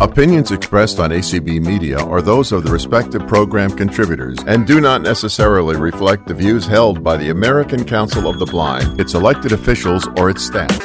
Opinions expressed on ACB Media are those of the respective program contributors and do not necessarily reflect the views held by the American Council of the Blind, its elected officials, or its staff.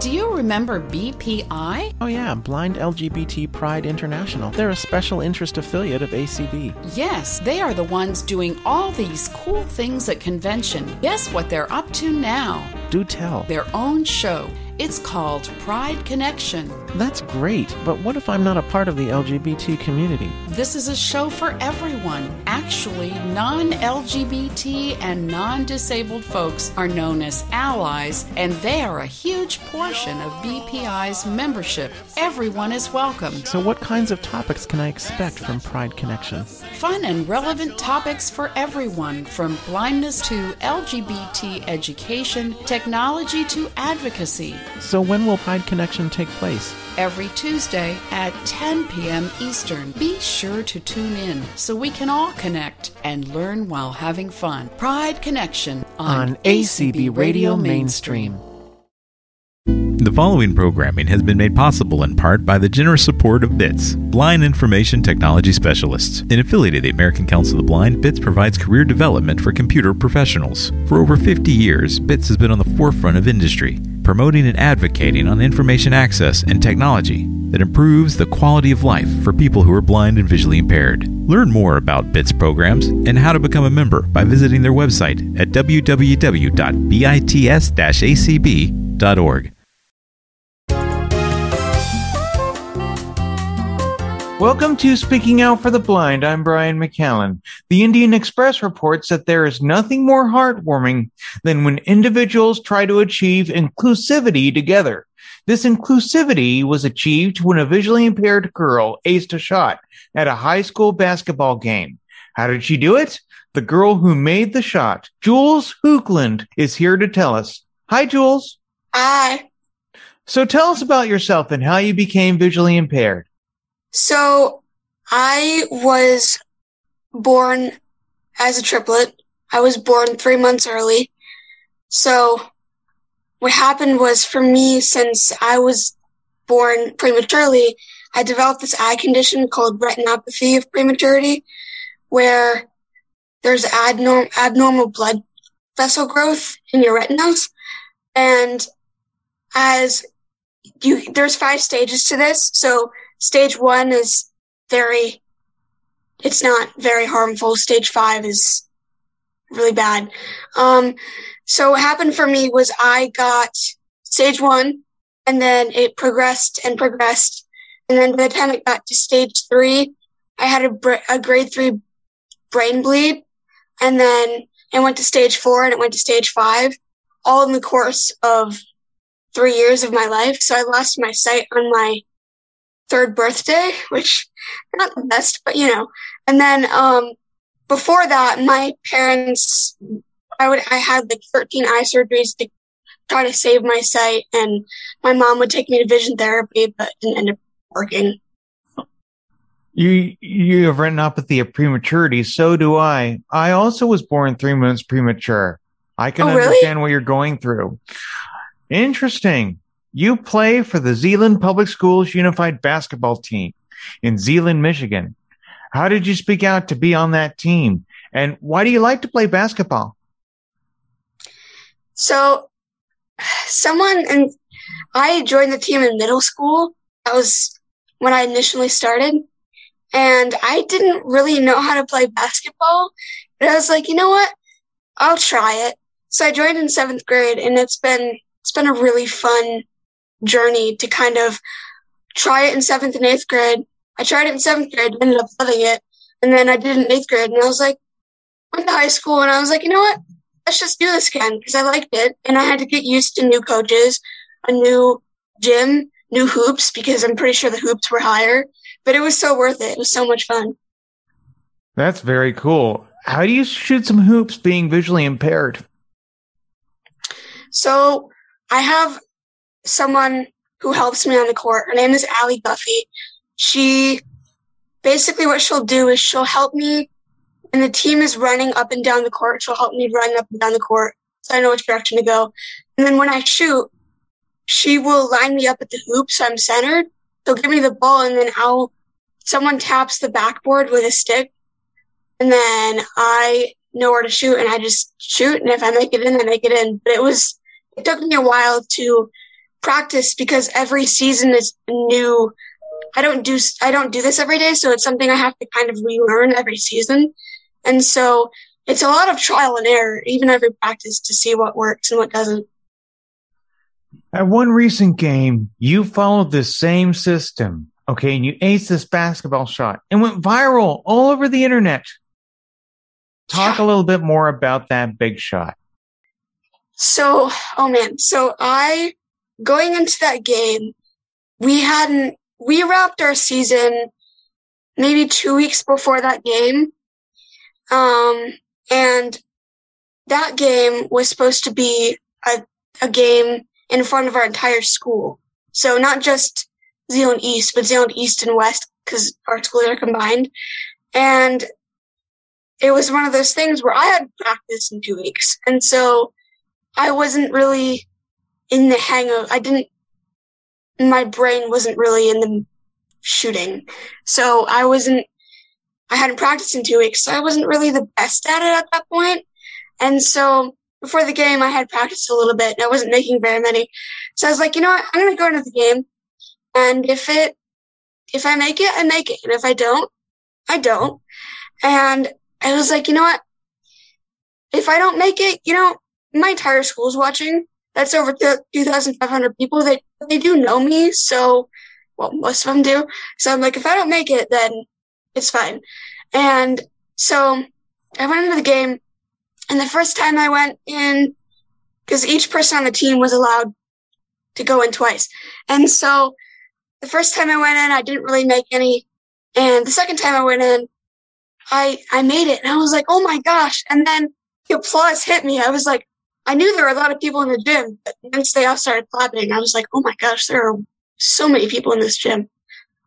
Do you remember BPI? Oh, yeah, Blind LGBT Pride International. They're a special interest affiliate of ACB. Yes, they are the ones doing all these cool things at convention. Guess what they're up to now? Do tell. Their own show. It's called Pride Connection. That's great, but what if I'm not a part of the LGBT community? This is a show for everyone. Actually, non LGBT and non disabled folks are known as allies, and they are a huge portion of BPI's membership. Everyone is welcome. So, what kinds of topics can I expect from Pride Connection? Fun and relevant topics for everyone, from blindness to LGBT education, technology to advocacy. So, when will Pride Connection take place? Every Tuesday at 10 p.m. Eastern. Be sure to tune in so we can all connect and learn while having fun. Pride Connection on, On ACB Radio Mainstream. The following programming has been made possible in part by the generous support of BITS, Blind Information Technology Specialists. An affiliate of the American Council of the Blind, BITS provides career development for computer professionals. For over 50 years, BITS has been on the forefront of industry, promoting and advocating on information access and technology that improves the quality of life for people who are blind and visually impaired. Learn more about BITS programs and how to become a member by visiting their website at www.bits-acb.org. Welcome to Speaking Out for the Blind. I'm Brian McCallan. The Indian Express reports that there is nothing more heartwarming than when individuals try to achieve inclusivity together. This inclusivity was achieved when a visually impaired girl aced a shot at a high school basketball game. How did she do it? The girl who made the shot, Jules Hoogland, is here to tell us. Hi, Jules. Hi. So tell us about yourself and how you became visually impaired. So I was born as a triplet. I was born three months early. So what happened was for me, since I was born prematurely, I developed this eye condition called retinopathy of prematurity, where there's abnorm- abnormal blood vessel growth in your retinas. And as you, there's five stages to this. So stage one is very, it's not very harmful. Stage five is really bad. Um, so what happened for me was I got stage one and then it progressed and progressed. And then by the time it got to stage three, I had a, a grade three brain bleed. And then it went to stage four and it went to stage five, all in the course of three years of my life. So I lost my sight on my third birthday, which not the best, but you know. And then um, before that, my parents, I would, I had like 13 eye surgeries to try to save my sight, and my mom would take me to vision therapy, but didn't end up working. You you have retinopathy of prematurity. So do I. I also was born three months premature. I can Oh, really? understand what you're going through. Interesting. You play for the Zeeland Public Schools Unified Basketball Team in Zeeland, Michigan. How did you speak out to be on that team? And why do you like to play basketball? So, someone and I joined the team in middle school. That was when I initially started, and I didn't really know how to play basketball. But I was like, you know what? I'll try it. So I joined in seventh grade, and it's been it's been a really fun journey to kind of try it in seventh and eighth grade. I tried it in seventh grade, ended up loving it, and then I did it in eighth grade, and I was like, went to high school, and I was like, you know what? Let's just do this again because I liked it, and I had to get used to new coaches, a new gym, new hoops because I'm pretty sure the hoops were higher, but it was so worth it. It was so much fun. That's very cool. How do you shoot some hoops being visually impaired? So I have someone who helps me on the court. Her name is Allie Duffy. She basically what she'll do is she'll help me and the team is running up and down the court. She'll help me run up and down the court so I know which direction to go. And then when I shoot, she will line me up at the hoop so I'm centered. They'll give me the ball and then I'll someone taps the backboard with a stick and then I know where to shoot and I just shoot and if I make it in, I make it in. But it was it took me a while to practice because every season is new. I don't do I don't do this every day, so it's something I have to kind of relearn every season. And so it's a lot of trial and error, even every practice to see what works and what doesn't. At one recent game, you followed the same system, okay, and you aced this basketball shot and went viral all over the internet. Talk a little bit more about that big shot. So, oh man, so I, going into that game, we hadn't, we wrapped our season maybe two weeks before that game. Um, and that game was supposed to be a, a game in front of our entire school. So not just Zeeland East, but Zeeland East and West, because our schools are combined. And it was one of those things where I had practice in two weeks. And so I wasn't really in the hang of, I didn't, my brain wasn't really in the shooting. So I wasn't, I hadn't practiced in two weeks. So I wasn't really the best at it at that point. And so before the game, I had practiced a little bit and I wasn't making very many. So I was like, you know what? I'm to go into the game. And if it, if I make it, I make it. And if I don't, I don't. And I was like, you know what? If I don't make it, you know, my entire school's watching. That's over 2,500 people. They, they do know me. So, well, most of them do. So I'm like, if I don't make it, then it's fine. And so I went into the game and the first time I went in, because each person on the team was allowed to go in twice. And so the first time I went in, I didn't really make any. And the second time I went in, I, I made it and I was like, oh my gosh. And then the applause hit me. I was like, I knew there were a lot of people in the gym, but once they all started clapping, I was like, oh my gosh, there are so many people in this gym.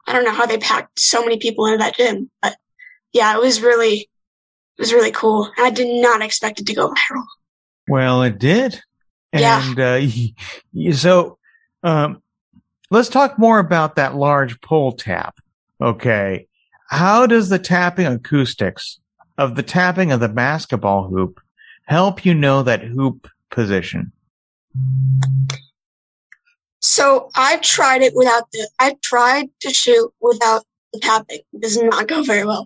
I don't know how they packed so many people into that gym, but yeah, it was really, it was really cool. I did not expect it to go viral. Well, it did. Yeah. And uh, so um, let's talk more about that large pull tap. Okay. How does the tapping acoustics of the tapping of the basketball hoop help you know that hoop position? So I've tried it without the, I've tried to shoot without the tapping. It does not go very well.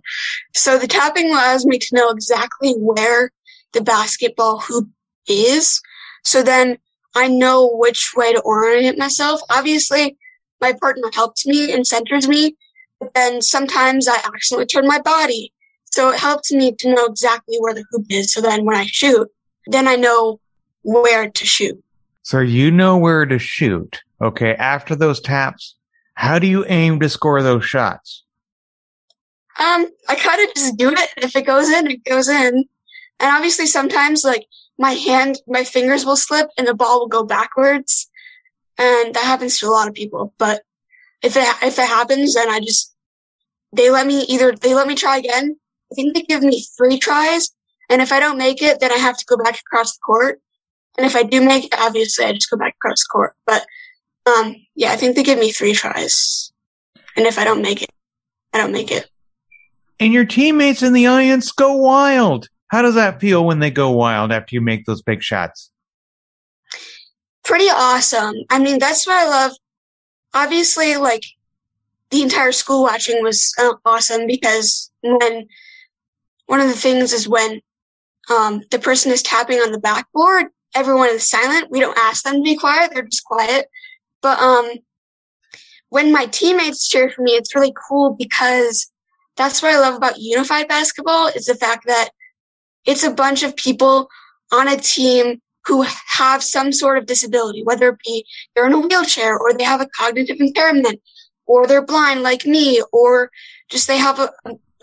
So the tapping allows me to know exactly where the basketball hoop is. So then I know which way to orient myself. Obviously, my partner helps me and centers me, but then sometimes I accidentally turn my body. So it helps me to know exactly where the hoop is. So then when I shoot, then I know where to shoot. So you know where to shoot. Okay. After those taps, how do you aim to score those shots? Um, I kind of just do it. If it goes in, it goes in. And obviously sometimes like my hand, my fingers will slip and the ball will go backwards. And that happens to a lot of people. But if it, if it happens, then I just, they let me either, they let me try again. I think they give me three tries. And if I don't make it, then I have to go back across the court. And if I do make it, obviously I just go back across the court. But um, yeah, I think they give me three tries. And if I don't make it, I don't make it. And your teammates in the audience go wild. How does that feel when they go wild after you make those big shots? Pretty awesome. I mean, that's what I love. Obviously, like the entire school watching was uh, awesome because when one of the things is when um, the person is tapping on the backboard, everyone is silent. We don't ask them to be quiet; they're just quiet. But um, when my teammates cheer for me, it's really cool because that's what I love about unified basketball is the fact that it's a bunch of people on a team who have some sort of disability, whether it be they're in a wheelchair or they have a cognitive impairment or they're blind like me or just they have a,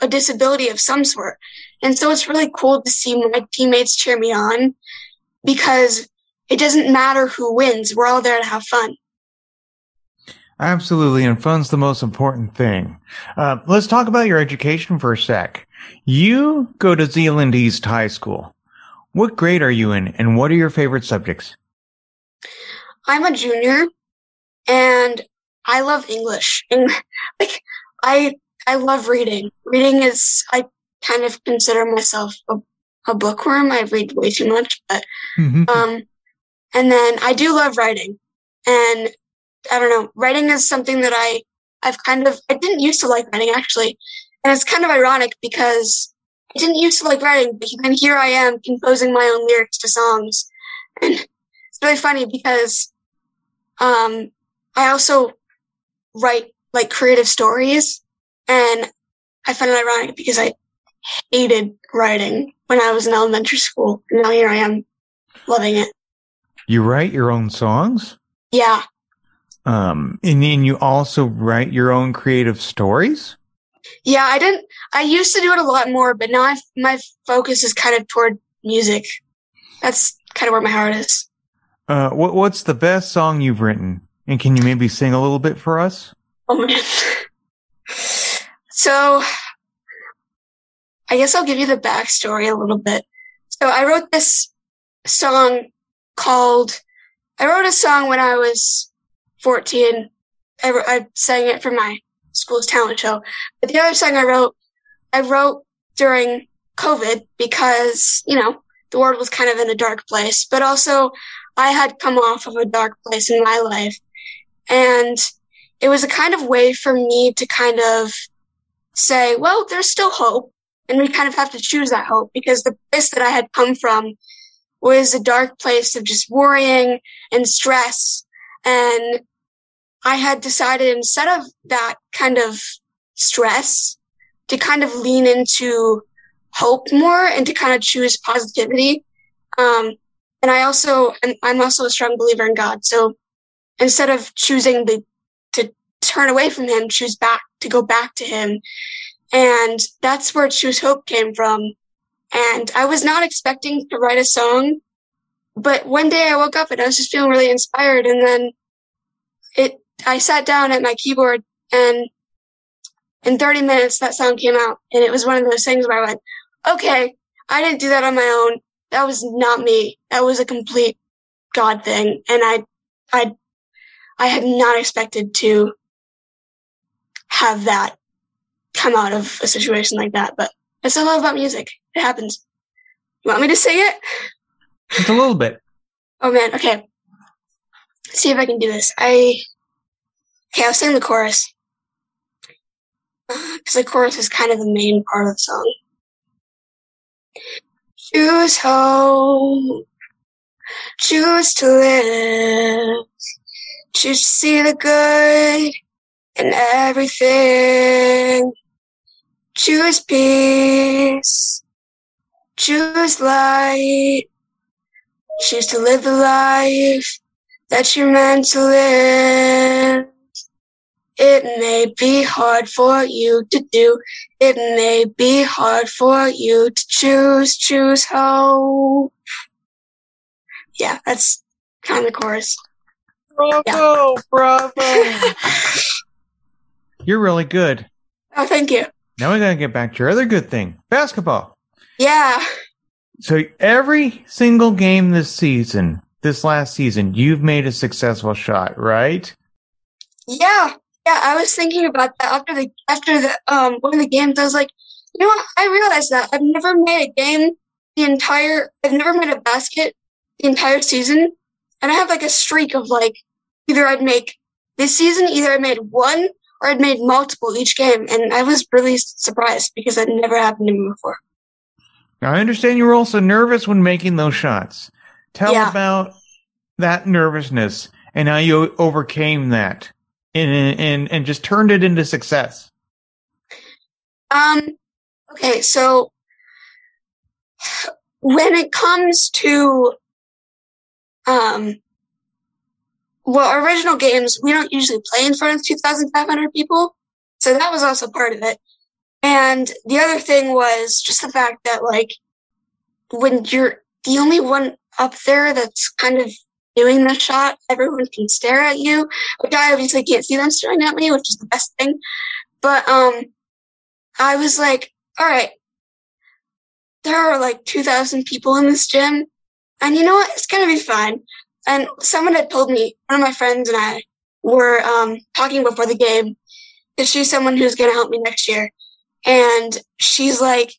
a disability of some sort. And so it's really cool to see my teammates cheer me on because it doesn't matter who wins. We're all there to have fun. Absolutely, and fun's the most important thing. Uh, let's talk about your education for a sec. You go to Zeeland East High School. What grade are you in, and what are your favorite subjects? I'm a junior, and I love English. And like I I love reading. Reading is I kind of consider myself a, a bookworm. I read way too much, but Mhm. um, and then I do love writing, and I don't know, writing is something that I I've kind of I didn't used to like writing actually, and it's kind of ironic because I didn't used to like writing, but then here I am composing my own lyrics to songs, and it's really funny because um, I also write like creative stories, and I find it ironic because I hated writing when I was in elementary school, and now here I am loving it. you write your own songs? Yeah. Um, and then you also write your own creative stories? Yeah, I didn't. I used to do it a lot more, but now I, my focus is kind of toward music. That's kind of where my heart is. Uh, what, what's the best song you've written? And can you maybe sing a little bit for us? Oh man. so, I guess I'll give you the backstory a little bit. So I wrote this song called. I wrote a song when I was 14. I, I sang it for my school's talent show. But the other song I wrote, I wrote during COVID because, you know, the world was kind of in a dark place, but also I had come off of a dark place in my life. And it was a kind of way for me to kind of say, well, there's still hope. And we kind of have to choose that hope because the place that I had come from was a dark place of just worrying and stress. And I had decided instead of that kind of stress to kind of lean into hope more and to kind of choose positivity. Um, and I also, I'm also a strong believer in God. So instead of choosing the, to turn away from him, choose back, to go back to him. And that's where choose hope came from. And I was not expecting to write a song, but one day I woke up and I was just feeling really inspired. And then it, I sat down at my keyboard and in 30 minutes that song came out. And it was one of those things where I went, okay, I didn't do that on my own. That was not me. That was a complete God thing. And I, I, I had not expected to have that come out of a situation like that, but that's what I love about music. It happens. You want me to sing it? Just a little bit. Oh man, okay. Let's see if I can do this. I okay, I'll sing the chorus uh, because the chorus is kind of the main part of the song. Choose hope, choose to live, choose to see the good in everything. Choose peace, choose light, choose to live the life that you're meant to live. It may be hard for you to do. It may be hard for you to choose, choose hope. Yeah, that's kind of the chorus. Bravo, bravo. You're really good. Oh, thank you. Now we gotta get back to your other good thing, basketball. Yeah. So every single game this season, this last season, you've made a successful shot, right? Yeah. Yeah, I was thinking about that after the after the um one of the games. I was like, you know what? I realized that I've never made a game the entire. I've never made a basket the entire season, and I have like a streak of like either I'd make this season, either I made one or I'd made multiple each game, and I was really surprised because that never happened to me before. Now I understand you were also nervous when making those shots. Tell Yeah. about that nervousness and how you overcame that and, and, and just turned it into success. Um, okay, so when it comes to, um, well, original games, we don't usually play in front of 2,500 people. So that was also part of it. And the other thing was just the fact that, like, when you're the only one up there that's kind of doing the shot, everyone can stare at you, which I obviously can't see them staring at me, which is the best thing. But, um, I was like, all right, there are like 2,000 people in this gym. And you know what? It's going to be fine. And someone had told me, one of my friends and I were um, talking before the game because she's someone who's going to help me next year. And she's like,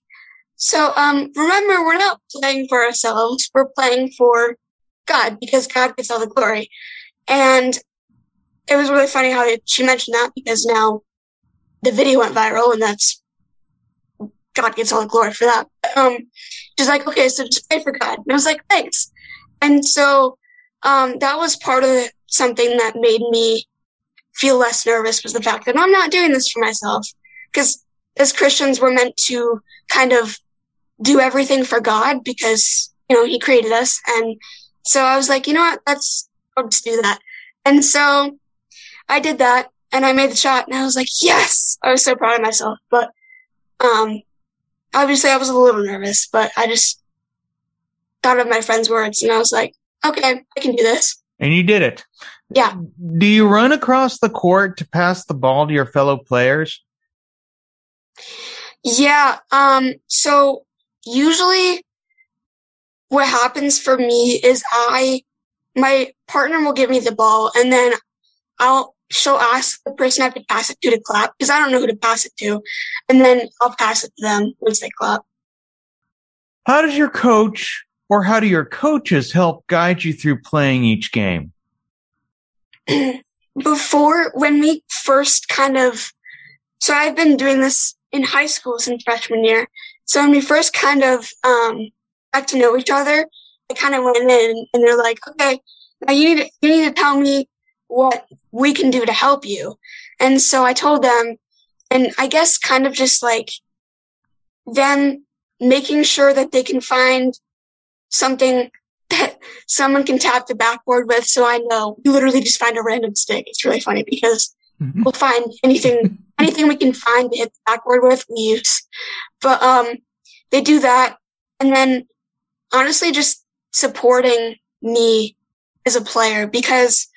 so um, remember, we're not playing for ourselves. We're playing for God because God gets all the glory. And it was really funny how she mentioned that because now the video went viral and that's God gets all the glory for that. Um, she's like, okay, so just pray for God. And I was like, thanks. And so um, that was part of something that made me feel less nervous was the fact that I'm not doing this for myself. Because as Christians, we're meant to kind of do everything for God because, you know, He created us. And so I was like, you know what? Let's, I'll just do that. And so I did that and I made the shot and I was like, yes, I was so proud of myself. But, um, obviously I was a little nervous, but I just thought of my friend's words and I was like, okay, I can do this. And you did it. Yeah. Do you run across the court to pass the ball to your fellow players? Yeah. Um, so usually what happens for me is I, my partner will give me the ball and then I'll, she'll ask the person I have to pass it to to clap because I don't know who to pass it to. And then I'll pass it to them once they clap. How does your coach or how do your coaches help guide you through playing each game? Before, when we first kind of, so I've been doing this in high school since freshman year. So when we first kind of um, got to know each other, I kind of went in and they're like, okay, now you need you need to tell me what we can do to help you. And so I told them, and I guess kind of just like them making sure that they can find something that someone can tap the backboard with. So I know you literally just find a random stick. It's really funny because mm-hmm. we'll find anything, anything we can find to hit the backboard with, we use. But, um, they do that. And then honestly, just supporting me as a player because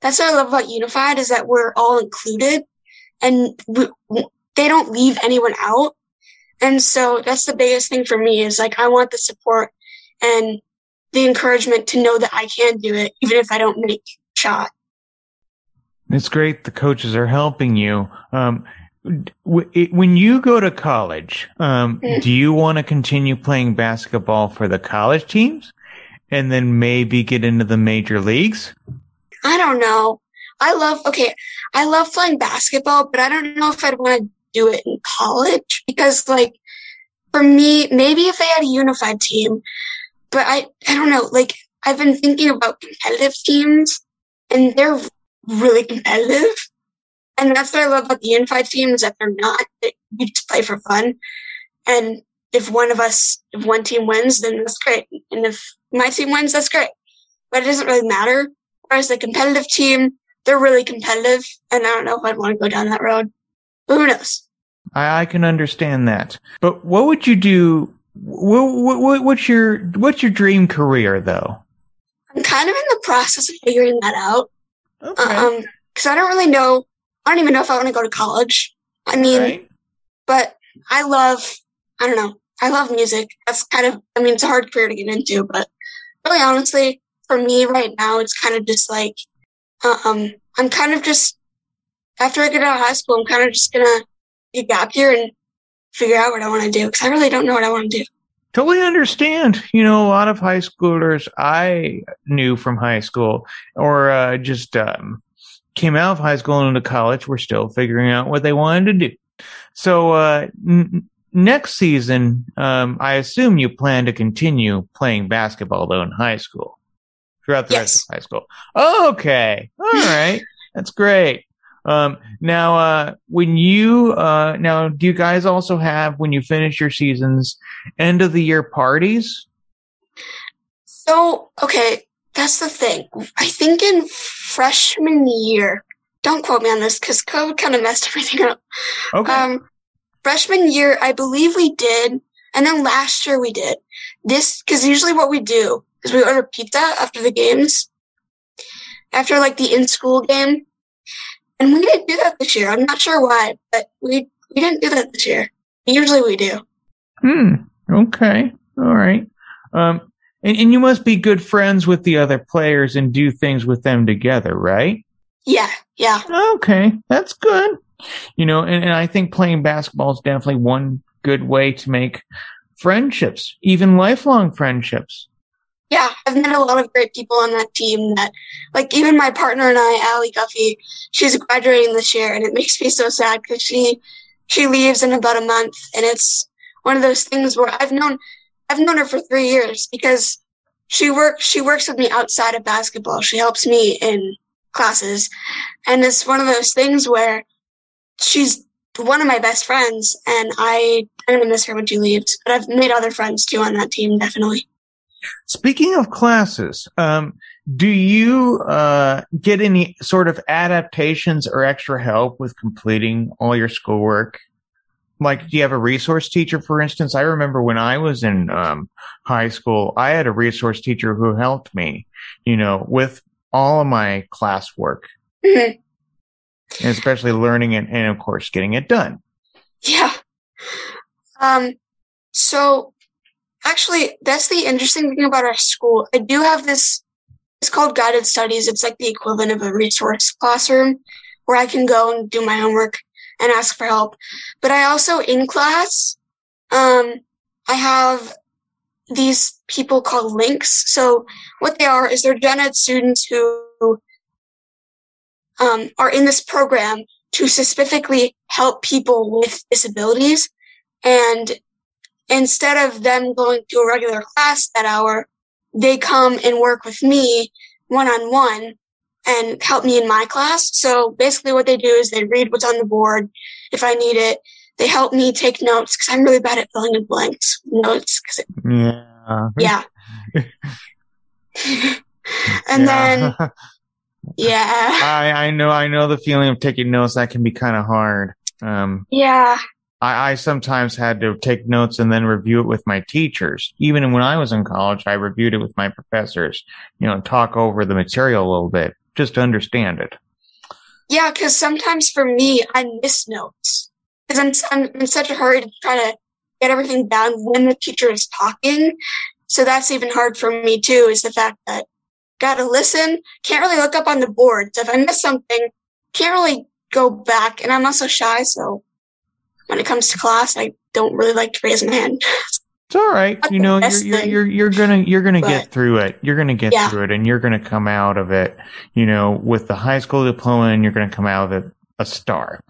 that's what I love about Unified is that we're all included and we, they don't leave anyone out. And so that's the biggest thing for me is like, I want the support and the encouragement to know that I can do it, even if I don't make shot. It's great the coaches are helping you. Um, when you go to college, um, mm. do you want to continue playing basketball for the college teams and then maybe get into the major leagues? I don't know. I love, okay, I love playing basketball, but I don't know if I'd want to do it in college because, like, for me, maybe if they had a unified team, but I, I don't know, like, I've been thinking about competitive teams and they're really competitive. And that's what I love about the unified team is that they're not, we just play for fun. And if one of us, if one team wins, then that's great. And if my team wins, that's great. But it doesn't really matter. Whereas the competitive team, they're really competitive. And I don't know if I'd want to go down that road. But who knows? I can understand that. But what would you do? What, what, what's your, what's your dream career though? I'm kind of in the process of figuring that out. Okay. Um, cause I don't really know I don't even know if I want to go to college. I mean, right. but I love, I don't know, I love music. That's kind of, I mean, it's a hard career to get into, but really honestly, for me right now, it's kind of just like, um, I'm kind of just, after I get out of high school, I'm kind of just gonna be a gap year and figure out what I want to do because I really don't know what I want to do. Totally understand. You know, a lot of high schoolers I knew from high school or uh, just um, came out of high school and into college were still figuring out what they wanted to do. So uh, n- next season, um, I assume you plan to continue playing basketball though in high school throughout the yes. rest of high school. okay, all right, that's great. Um, now, uh, when you uh, now, do you guys also have when you finish your seasons end of the year parties? So okay, that's the thing. I think in freshman year, don't quote me on this because COVID kind of messed everything up. Okay. Um, freshman year, I believe we did, and then last year we did this because usually what we do is we order pizza after the games, after like the in-school game, and we didn't do that this year. I'm not sure why, but we we didn't do that this year. Usually we do. Hmm. Okay. All right. Um, and, and you must be good friends with the other players and do things with them together, right? Yeah, Yeah. Okay, that's good. You know, and, and I think playing basketball is definitely one good way to make friendships, even lifelong friendships. Yeah, I've met a lot of great people on that team that, like, even my partner and I, Allie Guffey, she's graduating this year, and it makes me so sad because she, she leaves in about a month, and it's one of those things where I've known, I've known her for three years because she works, she works with me outside of basketball. She helps me in classes, and it's one of those things where she's one of my best friends, and I, I'm gonna miss her when she leaves. But I've made other friends too on that team, definitely. Speaking of classes, um, do you uh, get any sort of adaptations or extra help with completing all your schoolwork? Like, do you have a resource teacher, for instance? I remember when I was in um, high school, I had a resource teacher who helped me, you know, with all of my classwork, Mhm. and especially learning it and, of course, getting it done. Yeah. Um, so actually, that's the interesting thing about our school. I do have this, it's called guided studies. It's like the equivalent of a resource classroom where I can go and do my homework and ask for help. But I also, in class, um, I have these people called links. So what they are is they're gen ed students who um, are in this program to specifically help people with disabilities. And instead of them going to a regular class that hour, they come and work with me one on one and help me in my class. So basically what they do is they read what's on the board if I need it. They help me take notes because I'm really bad at filling in blanks notes. 'cause it- Yeah. yeah. and then, yeah. I, I know, I know the feeling of taking notes. That can be kind of hard. Um, Yeah. I, I sometimes had to take notes and then review it with my teachers. Even when I was in college, I reviewed it with my professors, you know, talk over the material a little bit just to understand it. Yeah, because sometimes for me, I miss notes because I'm, I'm in such a hurry to try to get everything down when the teacher is talking. So that's even hard for me too. Is the fact that gotta listen, can't really look up on the board. So if I miss something, can't really go back. And I'm also shy, so when it comes to class, I don't really like to raise my hand. It's all right. Not You know, you're, you're, you're, you're gonna, you're gonna get through it. You're gonna get Yeah. through it and you're gonna come out of it, you know, with the high school diploma and you're gonna come out of it a star.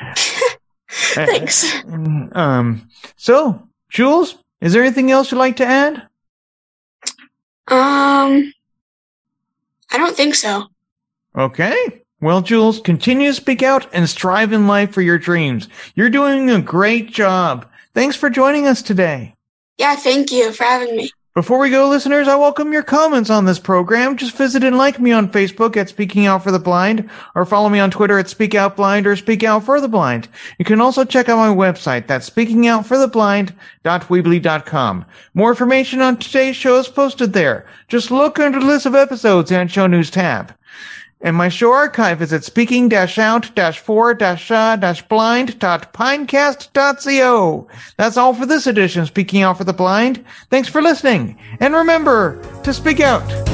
Thanks. Um, so Jules, is there anything else you'd like to add? Um, I don't think so. Okay. Well, Jules, continue to speak out and strive in life for your dreams. You're doing a great job. Thanks for joining us today. Yeah, thank you for having me. Before we go, listeners, I welcome your comments on this program. Just visit and like me on Facebook at Speaking Out for the Blind, or follow me on Twitter at Speak Out Blind or Speak Out for the Blind. You can also check out my website, that's speakingoutfortheblind.weebly.com. More information on today's show is posted there. Just look under the list of episodes and show news tab. And my show archive is at speaking-out-for-blind.pinecast.co. That's all for this edition of Speaking Out for the Blind. Thanks for listening. And remember to speak out.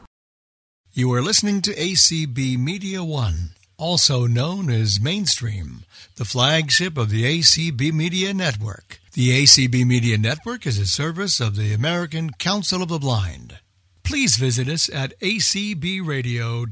You are listening to ACB Media One, also known as Mainstream, the flagship of the ACB Media Network. The ACB Media Network is a service of the American Council of the Blind. Please visit us at acbradio.org.